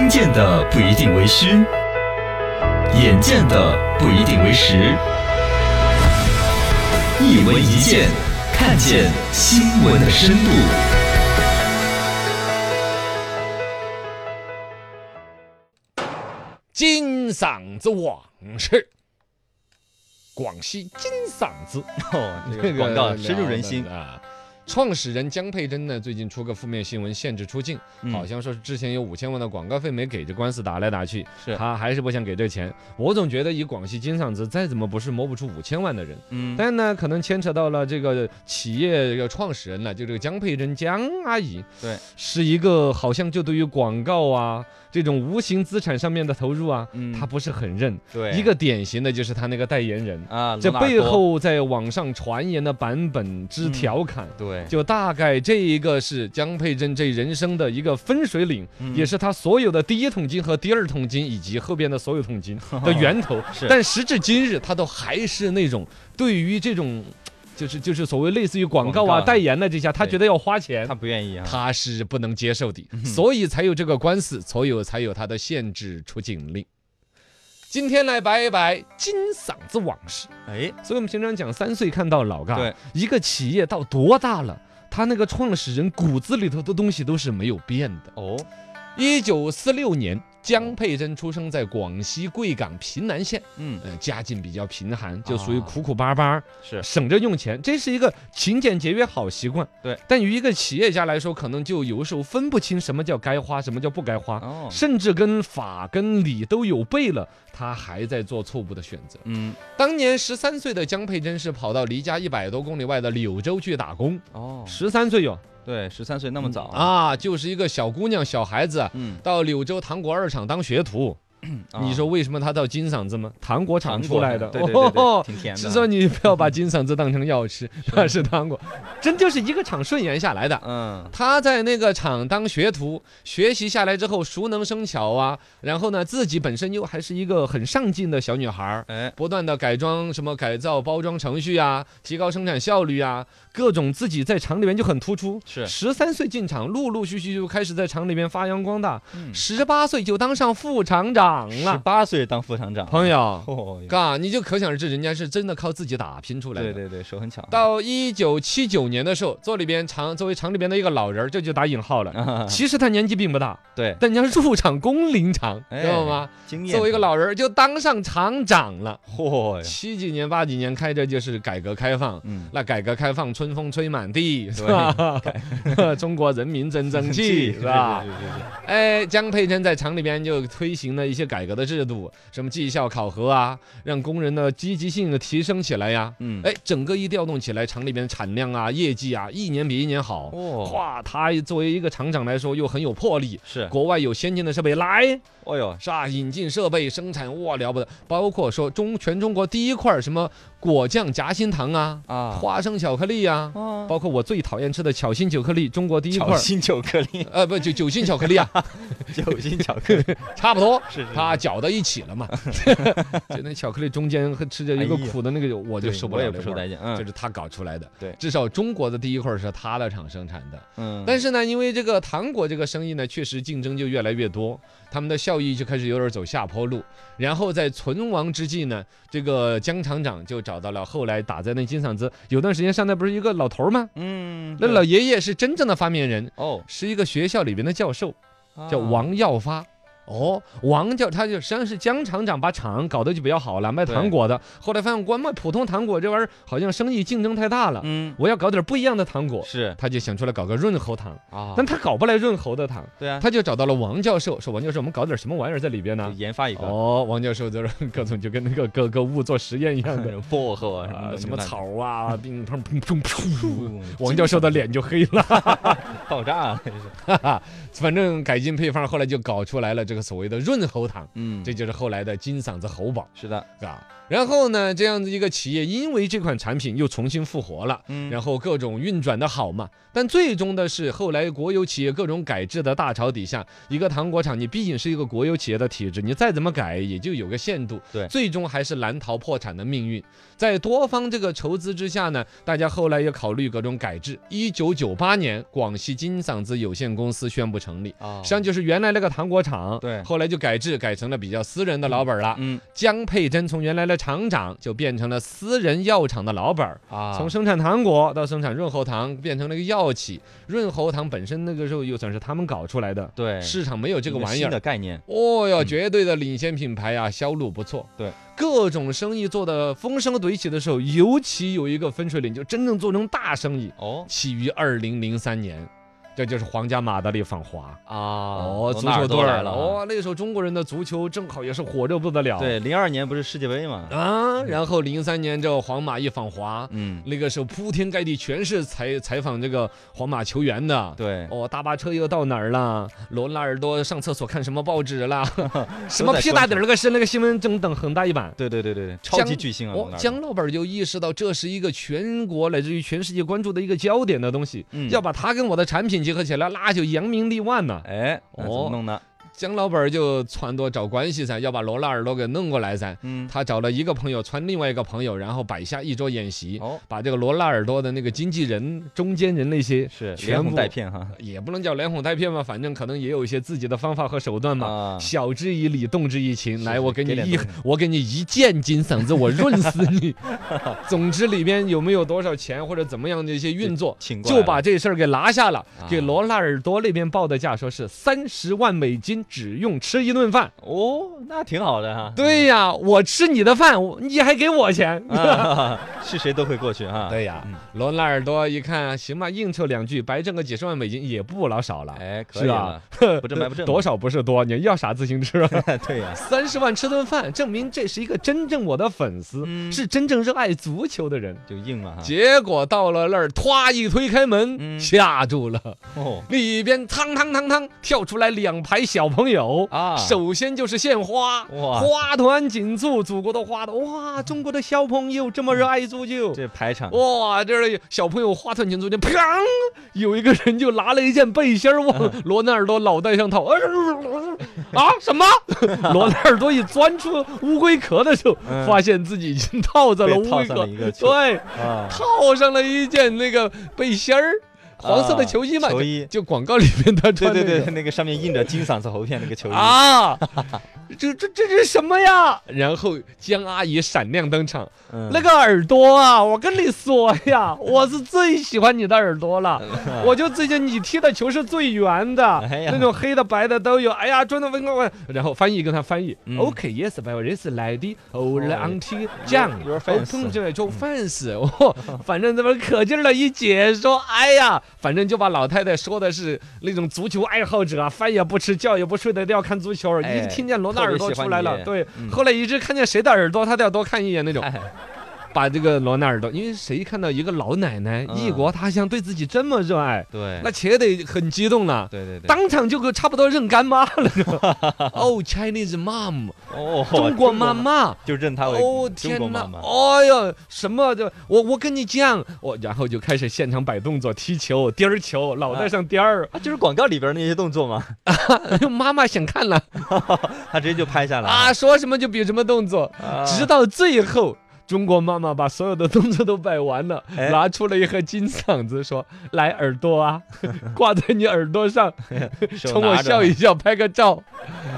听见的不一定为虚，眼见的不一定为实。一闻一见，看见新闻的深度。金嗓子往事，广西金嗓子哦，这个广告深入人心。啊。创始人江佩珍呢，最近出个负面新闻，限制出境，嗯。好像说是之前有五千万的广告费没给，这官司打来打去，是。他还是不想给这钱。我总觉得以广西金嗓子再怎么不是摸不出五千万的人，嗯，但呢，可能牵扯到了这个企业这个创始人呢，就这个江佩珍江阿姨，对，是一个好像就对于广告啊这种无形资产上面的投入啊，嗯。她不是很认。对。一个典型的就是她那个代言人，啊，这罗纳尔多。背后在网上传言的版本之嗯。调侃。对就大概这一个是江佩珍这人生的一个分水岭，嗯。也是她所有的第一桶金和第二桶金以及后边的所有桶金的 源头。是。但时至今日，她都还是那种对于这种，就是就是所谓类似于广告啊、告。啊代言的这些，他觉得要花钱。他。不愿意啊，他是不能接受的，所以才有这个官司，所以才有他的限制出境令。今天来摆一摆金嗓子往事。哎，所以我们平常讲三岁看到老，嘎，对，一个企业到多大了，他那个创始人骨子里头的东西都是没有变的。哦，一九四六年，江佩珍出生在广西贵港平南县，嗯，呃，家境比较贫寒，就属于啊苦苦巴巴，是。省着用钱，这是一个勤俭节约好习惯。对，但于一个企业家来说，可能就有时候分不清什么叫该花，什么叫不该花，哦，甚至跟法跟理都有背了，他还在做错误的选择。嗯，当年十三岁的江佩珍是跑到离家一百多公里外的柳州去打工，哦，十三岁哟，对，十三岁那么早，啊，就是一个小姑娘、小孩子。嗯，到柳州糖果二厂当学徒，啊你说为什么他到金嗓子吗？糖果厂出来的，对对对哦对，挺甜的，是说你不要把金嗓子当成药吃，那是糖果，真就是一个厂顺延下来的。嗯，他在那个厂当学徒，学习下来之后熟能生巧啊，然后呢自己本身又还是一个很上进的小女孩儿，哎，不断的改装什么改造包装程序啊，提高生产效率啊，各种自己在厂里面就很突出。是十三岁进厂，陆陆续续就开始在厂里面发扬光大，嗯十八岁就当上副厂长十了。八岁当副厂长，朋友，哦，嘎，你就可想而知，人家是真的靠自己打拼出来的。对对对，手很巧，到一九七九年的时候，做里边厂作为厂里边的一个老人儿，这就打引号了。啊，其实他年纪并不大，对，但人家入厂工龄长，哎知道吗？经验，作为一个，老人儿就当上厂长了。嚯呀，七几年、八几年开着就是改革开放，嗯，那改革开放春风吹满地，是吧？中国人民真争气，是吧？哎，江佩珍在厂里边就推行了一些改革的制度，什么绩效考核啊，让工人的积极性提升起来呀。嗯，哎，整个一调动起来，厂里边产量啊、业绩啊，一年比一年好。哦，哇，他作为一个厂长来说，又很有魄力。是，国外有先进的设备来，哦哟，是吧？引进设备生产，哇，了不得！包括说中全中国第一块什么果酱夹心糖啊，啊，花生巧克力啊，哦，包括我最讨厌吃的巧心巧克力，中国第一块巧。心巧克力，呃，不，酒酒心巧克力啊，酒心巧克力，差不多，是是它搅到一起了嘛。就那巧克力中间和吃着一个苦的那个，我就受不了那味儿。不受待见，嗯，这是他搞出来的，对至少中国的第一块是他的厂生产的。嗯，但是呢，因为这个糖果这个生意呢，确实竞争就越来越多，他们的效益就开始有点走下坡路。然后在存亡之际呢，这个江厂长就找到了后来打在那金嗓子，有段时间上那不是一个老头吗？嗯，那老爷爷是真正的发明人，哦，是一个学校里边的教授，叫啊，王耀发。哦，王教他就实际上是姜厂长把厂搞得就比较好了，卖糖果的。后来发现光卖普通糖果这玩意儿好像生意竞争太大了，嗯，我要搞点不一样的糖果，是他就想出来搞个润喉糖。啊，但他搞不来润喉的糖，对啊，他就找到了王教授，说王教授，我们搞点什么玩意儿在里边呢？研发一个，哦，王教授就是 各种就跟那个各个物做实验一样的。薄荷啊什么草啊，乒砰砰砰噗，种，王教授的脸就黑了，爆炸了，这是，哈哈。反正改进配方，后来就搞出来了这个所谓的润喉糖，嗯，这就是后来的金嗓子喉宝，是的，啊。然后呢，这样子一个企业，因为这款产品又重新复活了，嗯，然后各种运转的好嘛。但最终的是，后来国有企业各种改制的大潮底下，一个糖果厂，你毕竟是一个国有企业的体制，你再怎么改也就有个限度，对最终还是难逃破产的命运。在多方这个筹资之下呢，大家后来也考虑各种改制。一九九八年，广西金嗓子有限公司宣布成立。啊实际上就是原来那个糖果厂，对后来就改制，改成了比较私人的老板了。嗯江佩珍从原来的厂长就变成了私人药厂的老板儿，啊，从生产糖果到生产润喉糖，变成了一个药企。润喉糖本身那个时候又算是他们搞出来的，对市场没有这个玩意儿。的概念，哦哟，嗯绝对的领先品牌啊，销路不错。对，各种生意做的风生水起的时候，尤其有一个分水岭，就真正做成大生意，哦起于二零零三年。这就是皇家马德里访华啊，哦，足球队来了啊，儿哦，那个时候中国人的足球正好也是火热不得了。对，零二年不是世界杯嘛，啊，然后零三年这皇马一访华，嗯，那个时候铺天盖地全是采采访这个皇马球员的。对，哦，大巴车又到哪儿了？罗纳尔多上厕所看什么报纸了？什么屁大点儿个是那个新闻正等很大一版。对对对对对，超级巨星啊，姜老板就意识到这是一个全国乃至于全世界关注的一个焦点的东西，嗯要把它跟我的产品结合起来，那就扬名立万呢。哎，那怎哦么弄呢？姜老板儿就撺掇找关系噻，要把罗纳尔多给弄过来噻。嗯，他找了一个朋友传另外一个朋友，然后摆下一桌宴席，哦，把这个罗纳尔多的那个经纪人、中间人那些是连哄带骗哈，也不能叫连哄带骗吧，反正可能也有一些自己的方法和手段嘛。啊，晓之以理，动之以情。来，我给你一 我给你一剑金嗓子，我润死你。总之里边有没有多少钱或者怎么样的一些运作，就请过来了把这事儿给拿下了，给啊罗纳尔多那边报的价说是三十万美金，只用吃一顿饭。哦，那挺好的哈，对呀，我吃你的饭，你还给我钱。啊，是谁都会过去哈，对呀嗯，罗纳尔多一看，行吧，应酬两句，白挣个几十万美金也不老少了。哎，可以了，不挣白不挣，多少不是多，你要啥自行车？对呀，三十万吃顿饭，证明这是一个真正我的粉丝，嗯。是真正热爱足球的人。就硬了哈，结果到了那儿，唰一推开门，嗯。吓住了，哦。里边汤汤汤汤跳出来两排小朋友。啊，首先就是献花，哇。花团锦簇，祖国的花朵，哇，中国的小朋友这么热爱足球，这排场，哇，这儿小朋友花团锦簇就，砰，有一个人就拿了一件背心儿往罗纳尔多脑袋上套，呃啊什么？罗纳尔多一钻出乌龟壳的时候，嗯。发现自己已经套在了乌龟壳。对，啊，套上了一件那个背心儿。黄色的球衣嘛，球衣。就广告里面他对穿对对对，那个上面印着金嗓子喉片那个球衣，啊，这这这是什么呀？然后江阿姨闪亮登场，嗯。那个耳朵啊，我跟你说呀，我是最喜欢你的耳朵了。我就最近你踢的球是最圆的，那种黑的白的都有。哎呀，真的问我，然后翻译跟他翻译、嗯。O k yes, but this lady old auntie 酱 your fans open 就 fans，哦，反正这么可劲儿的一解说，哎呀，反正就把老太太说的是那种足球爱好者啊，饭也不吃，觉也不睡的都要看足球。哎一听见罗纳尔多出来了，对，嗯后来一直看见谁的耳朵，他都要多看一眼那种。哎 把这个罗纳尔多，因为谁看到一个老奶奶嗯异国他乡对自己这么热爱，对，那且得很激动了。对对对，当场就给差不多认干妈了。哦，Chinese mom，哦，中国妈妈。就认她为哦中国天哪！妈妈，哎呀，什么这我我跟你讲，我然后就开始现场摆动作，踢球、颠儿球，脑袋上颠儿。啊，就是广告里边那些动作嘛，妈妈想看了他直接就拍下来啊，说什么就比什么动作，啊直到最后。中国妈妈把所有的动作都摆完了，哎。拿出了一盒金嗓子，说：“来耳朵啊，挂在你耳朵上，冲我笑一笑，拍个照。”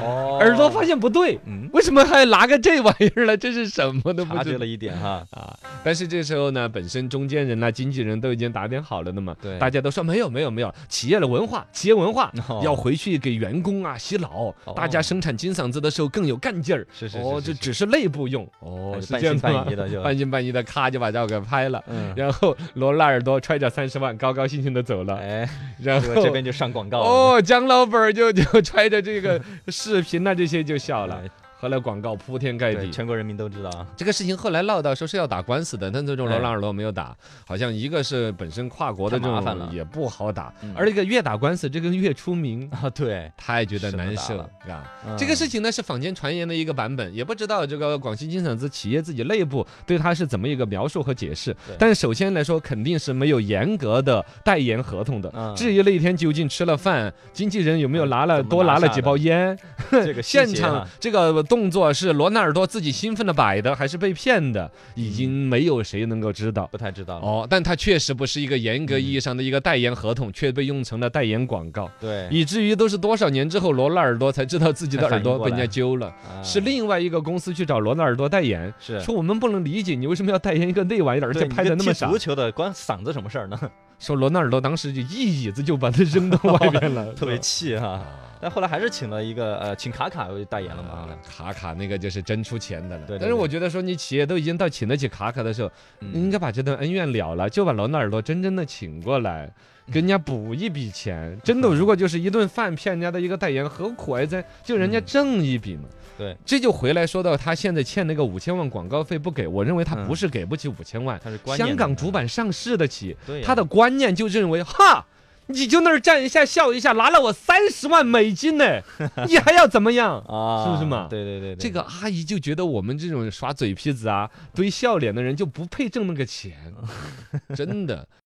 哦，耳朵发现不对，嗯，为什么还拿个这玩意儿了？这是什么？都不知道。察觉了一点哈，啊！但是这时候呢，本身中间人呐、经纪人都已经打点好了的嘛，对。大家都说没有没有没有，企业的文化，企业文化哦。要回去给员工啊洗脑，大家生产金嗓子的时候更有干劲儿。是是哦，是是这只是内部用，哦，是这样的的就，半信半疑的，咔就把照给拍了。嗯，然后罗纳尔多揣着三十万，高高兴兴的走了。哎，然后这边就上广告，哦，姜老板儿就就揣着这个视频啊，这些就笑了。哎后来广告铺天盖，地。全国人民都知道啊，这个事情后来闹到说是要打官司的，但最终罗哎。纳尔多没有打，好像一个是本身跨国的这太麻烦了。种也不好打。嗯，而这个越打官司这个越出名，啊，对，太觉得难受打了。啊。嗯。这个事情呢是坊间传言的一个版本，也不知道这个广西金嗓子企业自己内部对他是怎么一个描述和解释。但首先来说，肯定是没有严格的代言合同的。嗯。至于那一天究竟吃了饭，经纪人有没有拿了多拿了几包烟，这个现场这个动作是罗纳尔多自己兴奋的摆的，还是被骗的，已经没有谁能够知道。不太知道了。哦，但他确实不是一个严格意义上的一个代言合同，却被用成了代言广告，对，以至于都是多少年之后，罗纳尔多才知道自己的耳朵被人家 揪了，啊是另外一个公司去找罗纳尔多代言，是说我们不能理解你为什么要代言一个那玩意儿，而且拍的那么傻足。球的关嗓子什么事儿呢？说罗纳尔多当时就一椅子就把他扔到外边了，特别气哈。但后来还是请了一个呃，请卡卡为代言了嘛啊。，卡卡那个就是真出钱的了。对对但是我觉得说你企业都已经到请得起卡卡的时候，嗯应该把这段恩怨了了，就把罗纳尔多真正的请过来。给人家补一笔钱，真的，如果就是一顿饭骗人家的一个代言，何苦还在就人家嗯挣一笔嘛？对，这就回来说到他现在欠那个五千万广告费不给，我认为他嗯不是给不起五千万，他是香港主板上市的企业，对他的观念就认为哈。你就那儿站一下笑一下，拿了我三十万美金呢，你还要怎么样？啊，是不是嘛对对对，对这个阿姨就觉得我们这种耍嘴皮子啊、堆笑脸的人就不配挣那个钱，真的。